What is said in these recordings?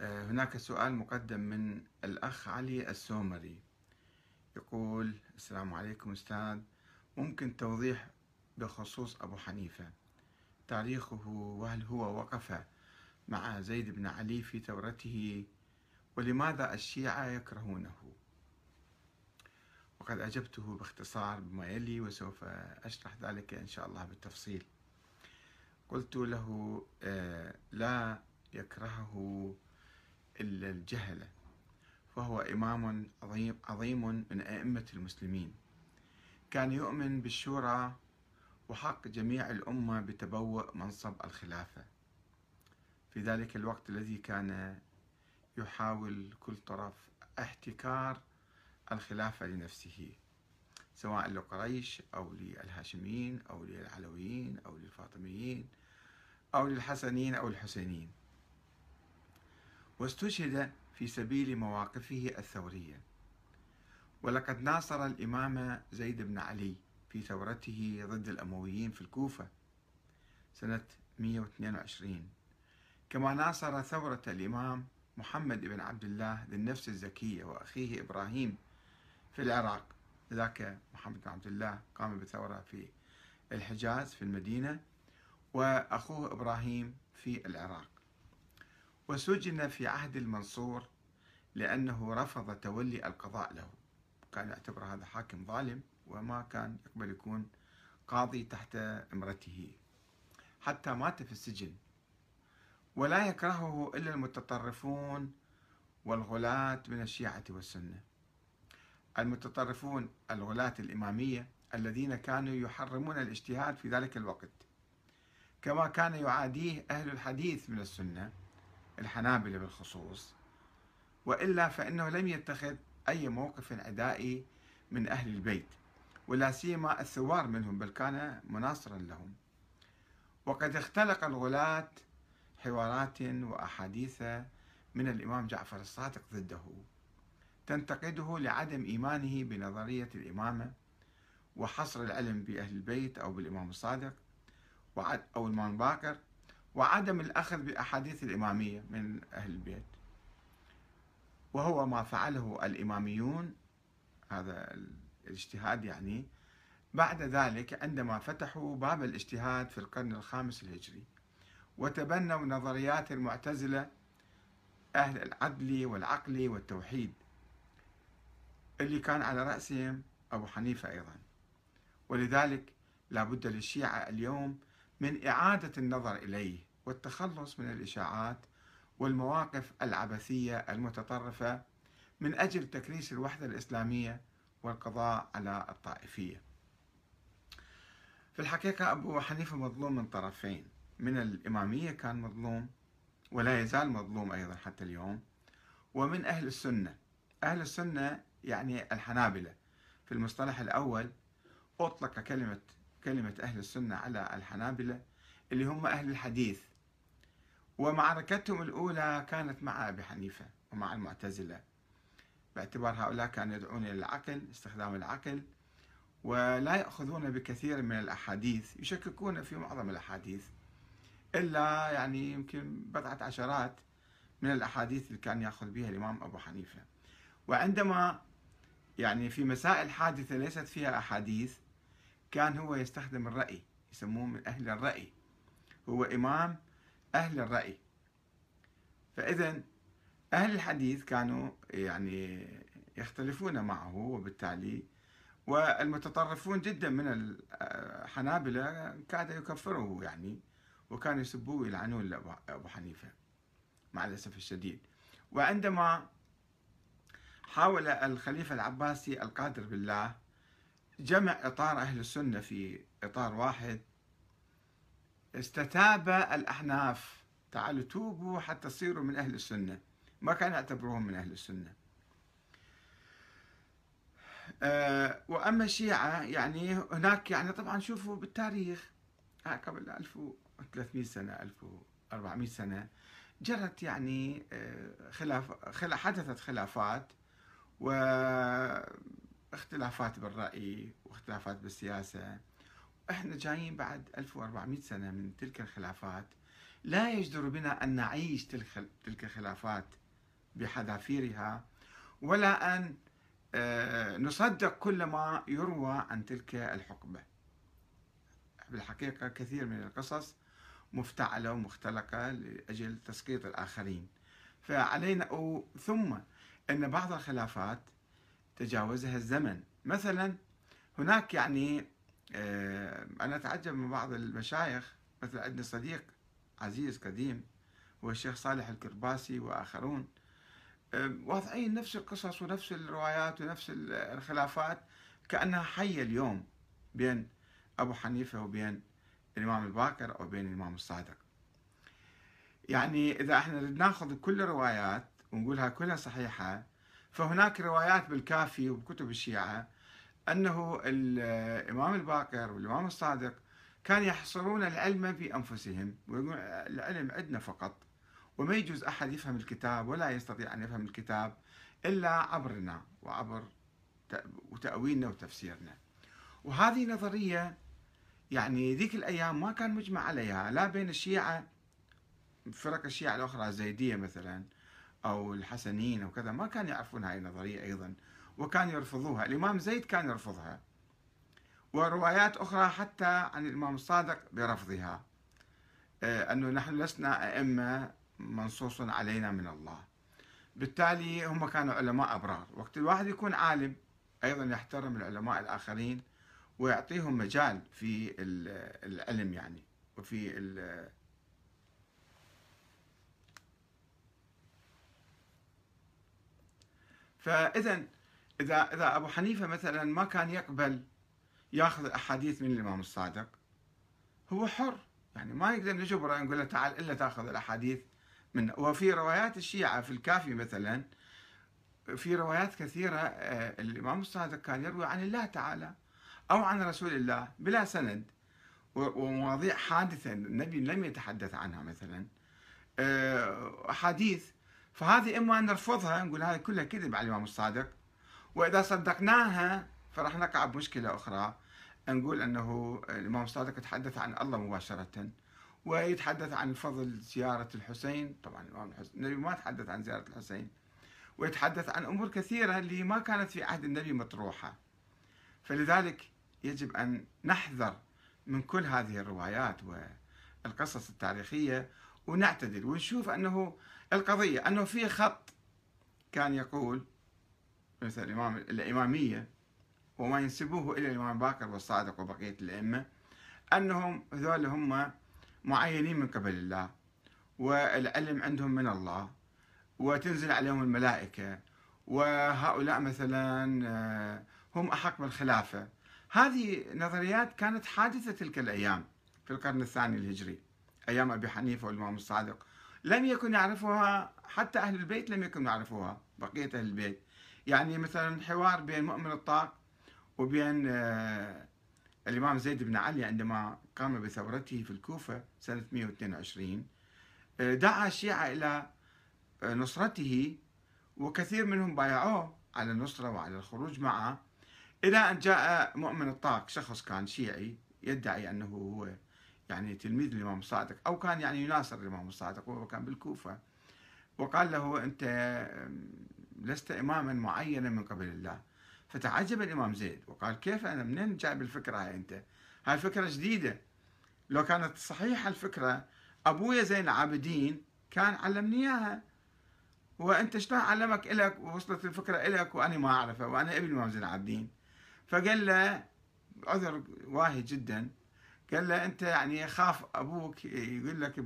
هناك سؤال مقدم من الأخ علي السومري. يقول السلام عليكم أستاذ. ممكن توضيح بخصوص أبو حنيفة. تاريخه وهل هو وقف مع زيد بن علي في ثورته؟ ولماذا الشيعة يكرهونه؟ وقد أجبته باختصار بما يلي وسوف أشرح ذلك إن شاء الله بالتفصيل. قلت له آه، لا يكرهه إلا الجهلة فهو إمام عظيم, عظيم من أئمة المسلمين. كان يؤمن بالشورى وحق جميع الأمة بتبوء منصب الخلافة. في ذلك الوقت الذي كان يحاول كل طرف احتكار الخلافة لنفسه سواء لقريش أو للهاشميين أو للعلويين أو للفاطميين أو للحسنيين أو الحسينيين. واستشهد في سبيل مواقفه الثورية. ولقد ناصر الإمام زيد بن علي في ثورته ضد الأمويين في الكوفة سنة 122 كما ناصر ثورة الإمام محمد بن عبد الله ذي النفس الزكية وأخيه إبراهيم في العراق. ذاك محمد بن عبد الله قام بثورة في الحجاز في المدينة وأخوه إبراهيم في العراق. وسجن في عهد المنصور لأنه رفض تولي القضاء له. كان يعتبر هذا حاكم ظالم وما كان يقبل يكون قاضي تحت امرته حتى مات في السجن. ولا يكرهه إلا المتطرفون والغلاة من الشيعة والسنة. المتطرفون الغلاة الإمامية الذين كانوا يحرمون الاجتهاد في ذلك الوقت. كما كان يعاديه أهل الحديث من السنة الحنابلة بالخصوص وإلا فإنه لم يتخذ أي موقف عدائي من أهل البيت ولا سيما الثوار منهم بل كان مناصرا لهم. وقد اختلق الغلاة حوارات وأحاديث من الإمام جعفر الصادق ضده تنتقده لعدم إيمانه بنظرية الإمامة وحصر العلم بأهل البيت أو بالإمام الصادق أو الإمام باكر وعدم الأخذ بأحاديث الإمامية من أهل البيت. وهو ما فعله الإماميون هذا الاجتهاد يعني بعد ذلك عندما فتحوا باب الاجتهاد في القرن الخامس الهجري وتبنوا نظريات المعتزلة أهل العدل والعقل والتوحيد اللي كان على رأسهم أبو حنيفة أيضا. ولذلك لا بد للشيعة اليوم من إعادة النظر إليه. والتخلص من الإشاعات والمواقف العبثية المتطرفة من أجل تكريس الوحدة الإسلامية والقضاء على الطائفية. في الحقيقة أبو حنيفة مظلوم من طرفين من الإمامية كان مظلوم ولا يزال مظلوم أيضا حتى اليوم ومن أهل السنة. أهل السنة يعني الحنابلة. في المصطلح الأول أطلق كلمة كلمة أهل السنة على الحنابلة اللي هم أهل الحديث. ومعركتهم الأولى كانت مع أبي حنيفة ومع المعتزلة. باعتبار هؤلاء كانوا يدعون إلى العقل استخدام العقل ولا يأخذون بكثير من الأحاديث يشككون في معظم الأحاديث إلا يعني يمكن بضعة عشرات من الأحاديث اللي كان يأخذ بها الإمام أبو حنيفة. وعندما يعني في مسائل حادثة ليست فيها أحاديث كان هو يستخدم الرأي يسموه من أهل الرأي. هو إمام أهل الرأي. فإذا أهل الحديث كانوا يعني يختلفون معه وبالتالي والمتطرفون جدا من الحنابلة كاد يكفره يعني وكانوا يسبوه ويلعنون أبو حنيفة مع الأسف الشديد. وعندما حاول الخليفة العباسي القادر بالله جمع إطار أهل السنة في إطار واحد استتاب الأحناف. تعالوا توبوا حتى تصيروا من أهل السنة. ما كان يعتبروهم من أهل السنة. أه وأما الشيعة يعني هناك يعني طبعا شوفوا بالتاريخ. آه، قبل 1300 سنة 1400 سنة جرت يعني آه، خلاف حدثت خلافات واختلافات بالرأي واختلافات بالسياسة. إحنا جايين بعد 1400 سنة من تلك الخلافات. لا يجدر بنا أن نعيش تلك الخلافات بحذافيرها ولا أن آه، نصدق كل ما يروى عن تلك الحقبة. بالحقيقة كثير من القصص مفتعلة ومختلقة لأجل تسقيط الآخرين. فعلينا ثم أن بعض الخلافات تجاوزها الزمن. مثلا هناك يعني أنا أتعجب من بعض المشايخ مثل عندنا صديق عزيز قديم هو الشيخ صالح الكرباسي وآخرون. واضعين نفس القصص ونفس الروايات ونفس الخلافات كأنها حية اليوم بين أبو حنيفة وبين الإمام الباكر أو بين الإمام الصادق. يعني إذا إحنا ناخذ كل الروايات ونقولها كلها صحيحة فهناك روايات بالكافي وبكتب الشيعة أنه الإمام الباكر والإمام الصادق كان يحصرون العلم في أنفسهم ويقول العلم عندنا فقط وما يجوز أحد يفهم الكتاب ولا يستطيع أن يفهم الكتاب إلا عبرنا وعبر وتأويلنا وتفسيرنا. وهذه نظرية يعني ذيك الأيام ما كان مجمع عليها لا بين الشيعة فرق الشيعة الأخرى الزيدية مثلا أو الحسنيين أو كذا ما كانوا يعرفون هاي النظرية أيضا. وكانوا يرفضوها. الإمام زيد كان يرفضها. وروايات أخرى حتى عن الإمام الصادق برفضها. آه، أنه نحن لسنا أئمة منصوص علينا من الله. بالتالي هم كانوا علماء أبرار. وقت الواحد يكون عالم أيضا يحترم العلماء الآخرين ويعطيهم مجال في العلم يعني وفي فإذا إذا إذا أبو حنيفة مثلا ما كان يقبل ياخذ الأحاديث من الإمام الصادق هو حر. يعني ما يقدر نجبره نقول له تعال إلا تأخذ الأحاديث من. وفي روايات الشيعة في الكافي مثلا في روايات كثيرة آه، الإمام الصادق كان يروي عن الله تعالى أو عن رسول الله بلا سند ومواضيع حادثة النبي لم يتحدث عنها مثلا آه، أحاديث. فهذه إما نرفضها نقول هذه كلها كذب على الإمام الصادق وإذا صدقناها فراح نقع بمشكلة أخرى. نقول أنه الإمام الصادق تحدث عن الله مباشرة ويتحدث عن فضل زيارة الحسين. طبعا الإمام الحسين النبي ما تحدث عن زيارة الحسين ويتحدث عن أمور كثيرة اللي ما كانت في عهد النبي مطروحة. فلذلك يجب أن نحذر من كل هذه الروايات والقصص التاريخية ونعتدل ونشوف أنه القضية أنه في خط كان يقول مثل الإمام الإمامية وما ينسبوه إلى الإمام باكر والصادق وبقية الأئمة أنهم هذول هم معينين من قبل الله والعلم عندهم من الله وتنزل عليهم الملائكة وهؤلاء مثلا آه، هم أحق بالخلافة. هذه نظريات كانت حادثة تلك الأيام في القرن الثاني الهجري أيام أبي حنيفة والإمام الصادق. لم يكن يعرفها حتى أهل البيت لم يكونوا يعرفوها بقية أهل البيت. يعني مثلا حوار بين مؤمن الطاق وبين آه، الإمام زيد بن علي عندما قام بثورته في الكوفة سنة 122 آه، دعا الشيعة إلى آه، نصرته وكثير منهم بايعوه على النصرة وعلى الخروج معه إلى أن جاء مؤمن الطاق شخص كان شيعي يدعي أنه هو يعني تلميذ الإمام الصادق أو كان يعني يناصر الإمام الصادق وهو كان بالكوفة وقال له أنت لست إماما معينا من قبل الله. فتعجب الإمام زيد وقال كيف أنا منين جايب الفكرة هاي أنت؟ هاي فكرة جديدة. لو كانت صحيحة الفكرة أبويا زين العابدين كان علمني إياها. وأنت شلون علمك إلك ووصلت الفكرة إلك وأنا ما أعرفها وأنا ابن الإمام زين العابدين؟ فقال له عذر واهي جدا قال له أنت يعني خاف أبوك يقول لك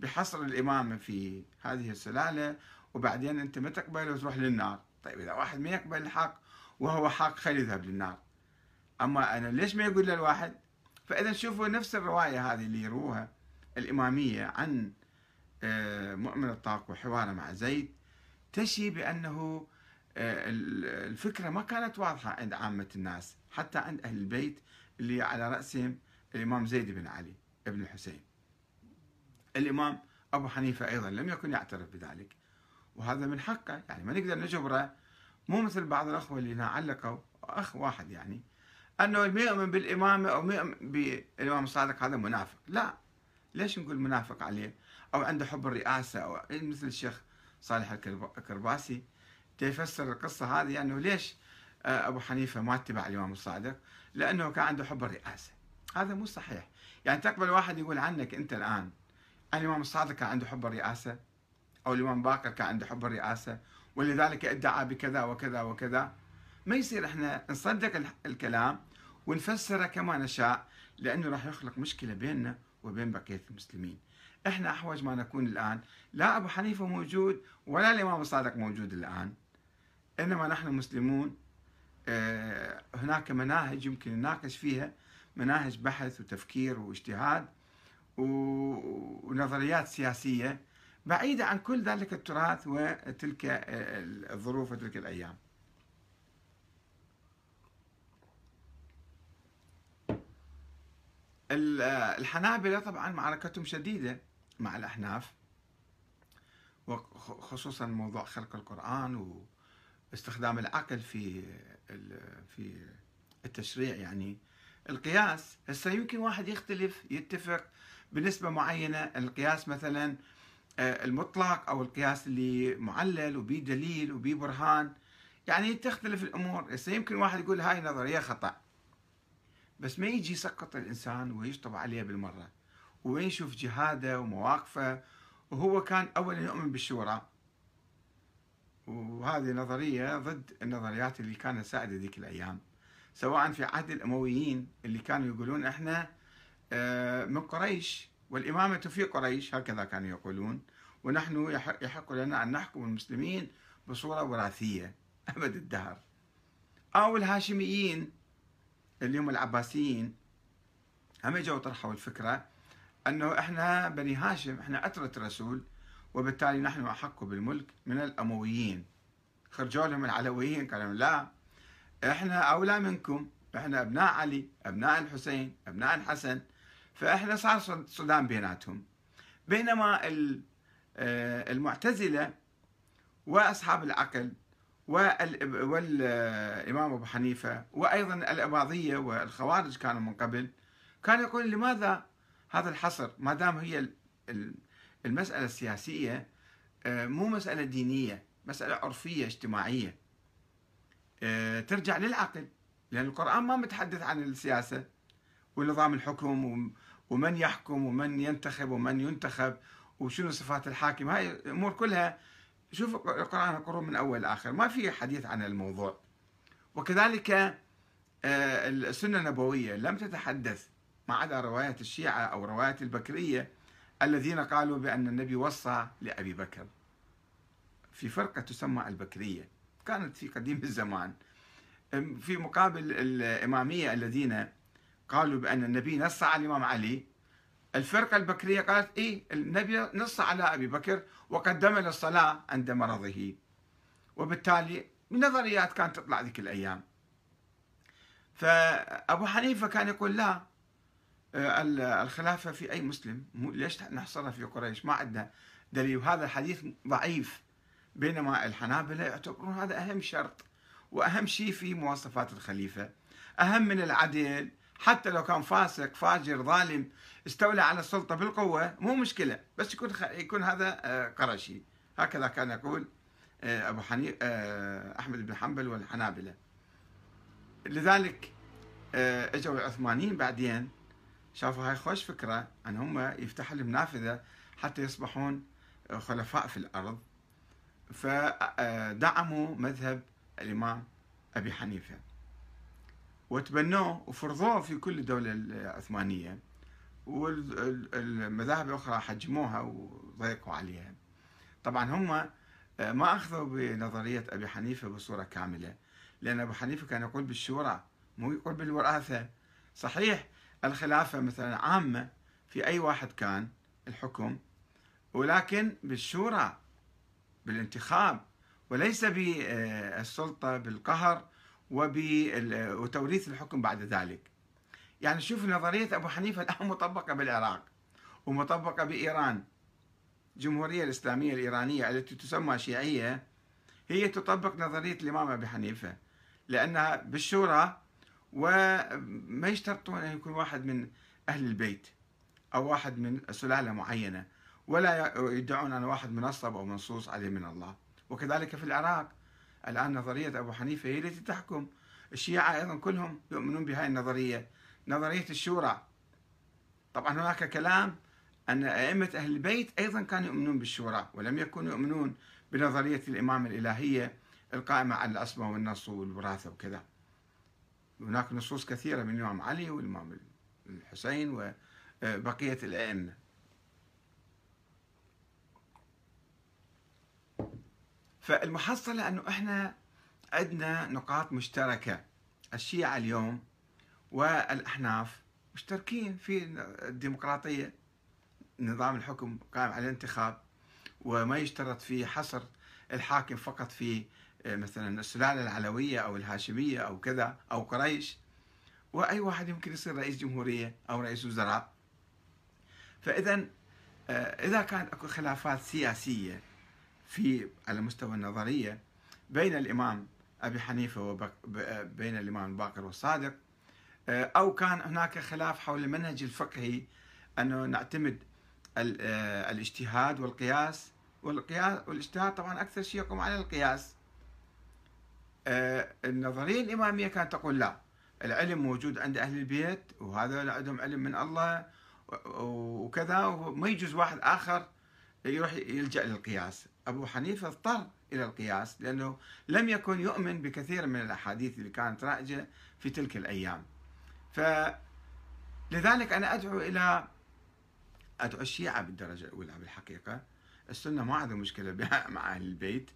بحصر الإمامة في هذه السلالة وبعدين أنت ما تقبل وتروح للنار. طيب إذا واحد ما يقبل الحق وهو حق خلي يذهب للنار. أما أنا ليش ما يقول للواحد؟ فإذا شوفوا نفس الرواية هذه اللي يروها الإمامية عن آه، مؤمن الطاق وحواره مع زيد تشي بأنه آه، الفكرة ما كانت واضحة عند عامة الناس حتى عند أهل البيت اللي على رأسهم الإمام زيد بن علي ابن الحسين. الإمام أبو حنيفة أيضا لم يكن يعترف بذلك. وهذا من حقه. يعني ما نقدر نجبره. مو مثل بعض الأخوة اللي علقوا أخ واحد يعني. أنه يؤمن بالإمامة أو يؤمن بالإمام الصادق هذا منافق. لا. ليش نقول منافق عليه؟ أو عنده حب الرئاسة أو مثل الشيخ صالح الكرباسي. تفسر القصة هذه أنه ليش آه، أبو حنيفة ما اتبع الإمام الصادق؟ لأنه كان عنده حب الرئاسة. هذا مو صحيح. يعني تقبل واحد يقول عنك أنت الآن الإمام الصادق كان عنده حب الرئاسة؟ أو الإمام باكر كان عنده حب الرئاسة ولذلك ادعى بكذا وكذا وكذا. ما يصير إحنا نصدق الكلام ونفسره كما نشاء لأنه راح يخلق مشكلة بيننا وبين بقية المسلمين. إحنا أحوج ما نكون الآن لا أبو حنيفة موجود ولا الإمام الصادق موجود الآن. إنما نحن مسلمون آه، هناك مناهج يمكن نناقش فيها مناهج بحث وتفكير واجتهاد ونظريات سياسية بعيدة عن كل ذلك التراث وتلك الظروف وتلك الأيام. الحنابلة طبعا معركتهم شديدة مع الأحناف وخصوصا موضوع خلق القرآن واستخدام العقل في في التشريع يعني. القياس هسه يمكن واحد يختلف يتفق بنسبة معينة. القياس مثلا آه، المطلق أو القياس اللي معلل وبيه دليل وبيه برهان. يعني تختلف الأمور. هسه يمكن واحد يقول هاي نظرية خطأ. بس ما يجي يسقط الإنسان ويشطب عليه بالمرة. ويشوف جهادة ومواقفة. وهو كان أولا يؤمن بالشورى. وهذه نظرية ضد النظريات اللي كانت سائدة ذيك الأيام. سواء في عهد الأمويين اللي كانوا يقولون إحنا آه، من قريش. والإمامة في قريش هكذا كانوا يقولون. ونحن يحق لنا أن نحكم المسلمين بصورة وراثية أبد الدهر. أو الهاشميين اللي هم العباسيين هم اجوا طرحوا الفكرة أنه إحنا بني هاشم إحنا أترة الرسول وبالتالي نحن أحق بالملك من الأمويين. خرجوا لهم العلويين قالوا لا إحنا أولى منكم. إحنا أبناء علي أبناء الحسين أبناء الحسن. فإحنا صار صدام بيناتهم. بينما آه، المعتزلة وأصحاب العقل والإمام أبو حنيفة وأيضا الأباضية والخوارج كانوا من قبل كان يقول لماذا هذا الحصر؟ ما دام هي المسألة السياسية آه، مو مسألة دينية مسألة عرفية اجتماعية. آه، ترجع للعقل لأن القرآن ما متحدث عن السياسة ونظام الحكم ومن يحكم ومن ينتخب ومن ينتخب وشنو صفات الحاكم. هاي الأمور كلها شوف القرآن القرون من أول لآخر. ما في حديث عن الموضوع. وكذلك آه، السنة النبوية لم تتحدث ما عدا روايات الشيعة أو روايات البكرية الذين قالوا بأن النبي وصى لأبي بكر. في فرقة تسمى البكرية. كانت في قديم الزمان. في مقابل الإمامية الذين قالوا بأن النبي نص على الإمام علي. الفرقة البكرية قالت إيه النبي نص على أبي بكر وقدم له الصلاة عند مرضه. وبالتالي نظريات كانت تطلع ذيك الأيام. فأبو حنيفة كان يقول لا آه، الخلافة في أي مسلم ليش نحصرها في قريش؟ ما عندنا دليل. وهذا الحديث ضعيف. بينما الحنابلة يعتبرون هذا أهم شرط وأهم شيء في مواصفات الخليفة. أهم من العدل. حتى لو كان فاسق فاجر ظالم استولى على السلطة بالقوة مو مشكلة. بس يكون يكون هذا آه، قرشي. هكذا كان يقول آه، أبو حنيفة أحمد بن حنبل والحنابلة. لذلك إجوا العثمانيين بعدين شافوا هاي خوش فكرة أن هم يفتحوا لهم نافذة حتى يصبحون خلفاء في الأرض. فدعموا مذهب الإمام أبي حنيفة. وتبنوه وفرضوه في كل الدولة العثمانية. والمذاهب الأخرى حجموها وضيقوا عليها. طبعا هم ما أخذوا بنظرية أبي حنيفة بصورة كاملة لأن أبو حنيفة كان يقول بالشورى مو يقول بالوراثة. صحيح الخلافة مثلا عامة في أي واحد كان الحكم ولكن بالشورى بالانتخاب وليس بالسلطة بالقهر وتوريث الحكم بعد ذلك. يعني شوف نظرية أبو حنيفة الآن مطبقة بالعراق ومطبقة بإيران. الجمهورية الإسلامية الإيرانية التي تسمى شيعية هي تطبق نظرية الإمام أبي حنيفة لأنها بالشورى وما يشترطون أن يكون واحد من أهل البيت أو واحد من سلالة معينة ولا يدعون أن واحد منصب أو منصوص عليه من الله. وكذلك في العراق. الآن نظرية أبو حنيفة هي التي تحكم. الشيعة أيضا كلهم يؤمنون بهذه النظرية. نظرية الشورى. طبعا هناك كلام أن أئمة أهل البيت أيضا كانوا يؤمنون بالشورى ولم يكونوا يؤمنون بنظرية الإمامة الإلهية القائمة على الأسماء والنص والوراثة وكذا. هناك نصوص كثيرة من الإمام علي والإمام الحسين وبقية الأئمة. فالمحصلة أنه إحنا عندنا نقاط مشتركة. الشيعة اليوم والأحناف مشتركين في الديمقراطية. نظام الحكم قائم على الانتخاب وما يشترط فيه حصر الحاكم فقط في آه، مثلا السلالة العلوية أو الهاشمية أو كذا أو قريش. وأي واحد يمكن يصير رئيس جمهورية أو رئيس وزراء. فإذا آه، إذا كانت أكو خلافات سياسية في على مستوى النظرية بين الإمام أبي حنيفة وبين الإمام الباقر والصادق آه، أو كان هناك خلاف حول المنهج الفقهي أنه نعتمد آه، الاجتهاد والقياس. والقياس والاجتهاد طبعا أكثر شيء يقوم على القياس. آه، النظرية الإمامية كانت تقول لا العلم موجود عند أهل البيت وهذا عندهم علم من الله وكذا وما يجوز واحد آخر يروح يلجأ للقياس. أبو حنيفة اضطر إلى القياس لأنه لم يكن يؤمن بكثير من الأحاديث اللي كانت رائجة في تلك الأيام. فلذلك أنا أدعو إلى أدعو الشيعة بالدرجة الأولى بالحقيقة. السنة ما عندها مشكلة مع أهل البيت.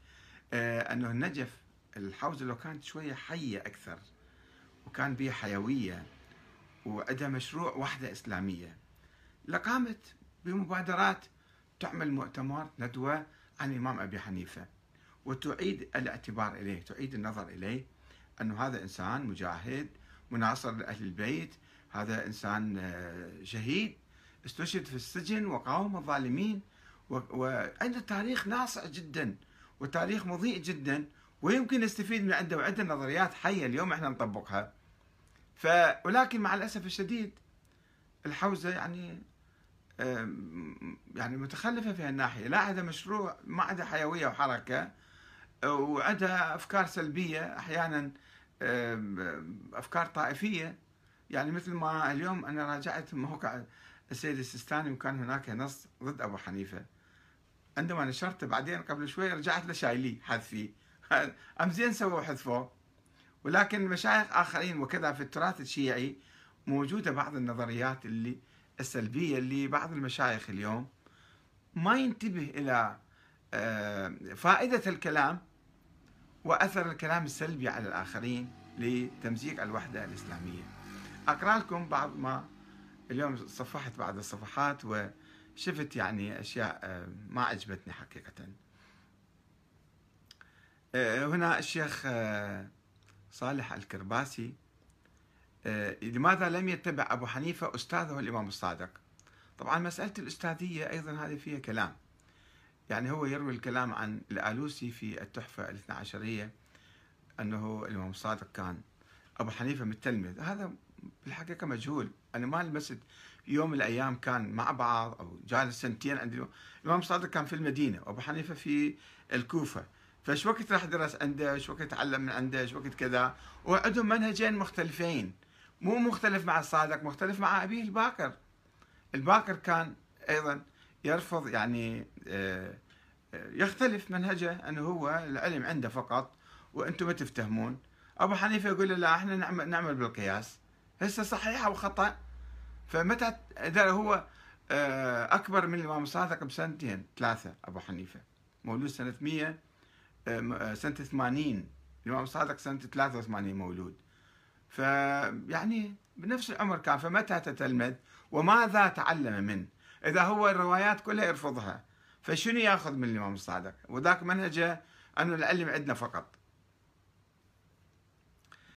آه، أنه النجف الحوزة لو كانت شوية حية أكثر وكان بها حيوية وعندها مشروع وحدة إسلامية لقامت بمبادرات تعمل مؤتمر ندوة عن الإمام أبي حنيفة. وتعيد الاعتبار إليه تعيد النظر إليه أنه هذا إنسان مجاهد مناصر لأهل البيت هذا إنسان آه، شهيد استشهد في السجن وقاوم الظالمين وعنده تاريخ ناصع جدا وتاريخ مضيء جدا ويمكن نستفيد من عنده وعنده نظريات حية اليوم إحنا نطبقها. ف ولكن مع الأسف الشديد الحوزة يعني يعني متخلفة في هالناحية. لا عندها مشروع ما عندها حيوية وحركة وعندها أفكار سلبية أحيانا أفكار طائفية. يعني مثل ما اليوم أنا راجعت موقع السيد السيستاني وكان هناك نص ضد أبو حنيفة. عندما نشرته بعدين قبل شوي رجعت له شايليه حذفيه أم زين سووا حذفوه ولكن مشايخ آخرين وكذا في التراث الشيعي موجودة بعض النظريات اللي السلبية اللي بعض المشايخ اليوم ما ينتبه إلى آه، فائدة الكلام وأثر الكلام السلبي على الآخرين لتمزيق الوحدة الإسلامية. أقرأ لكم بعض ما اليوم صفحت بعض الصفحات وشفت يعني أشياء آه، ما عجبتني حقيقة. آه، هنا الشيخ صالح الكرباسي لماذا لم يتبع أبو حنيفة أستاذه الإمام الصادق؟ طبعا مسألة الأستاذية أيضا هذه فيها كلام. يعني هو يروي الكلام عن الآلوسي في التحفة الاثنى عشرية أنه الإمام الصادق كان أبو حنيفة متلمذ. هذا بالحقيقة مجهول. أنا ما لمست يوم من الأيام كان مع بعض أو جالس سنتين عند الإمام. الصادق كان في المدينة وأبو حنيفة في الكوفة. فايش وقت راح درس عنده؟ إيش وقت تعلم من عنده؟ إيش وقت كذا؟ وعندهم منهجين مختلفين. مو مختلف مع الصادق مختلف مع أبيه الباكر. الباكر كان أيضا يرفض يعني آه، آه، يختلف منهجه أنه هو العلم عنده فقط وأنتم ما تفتهمون. أبو حنيفة يقول لا إحنا نعمل, نعمل بالقياس. هسه صحيح أو خطأ فمتى هو آه، أكبر من الإمام الصادق بسنتين ثلاثة أبو حنيفة. مولود سنة 100 سنة 80 الإمام الصادق سنة 83 مولود. فيعني بنفس العمر كان فمتى تتلمذ؟ وماذا تعلم منه؟ إذا هو الروايات كلها يرفضها فشنو ياخذ من الإمام الصادق؟ وذاك منهجه أنه العلم عندنا فقط.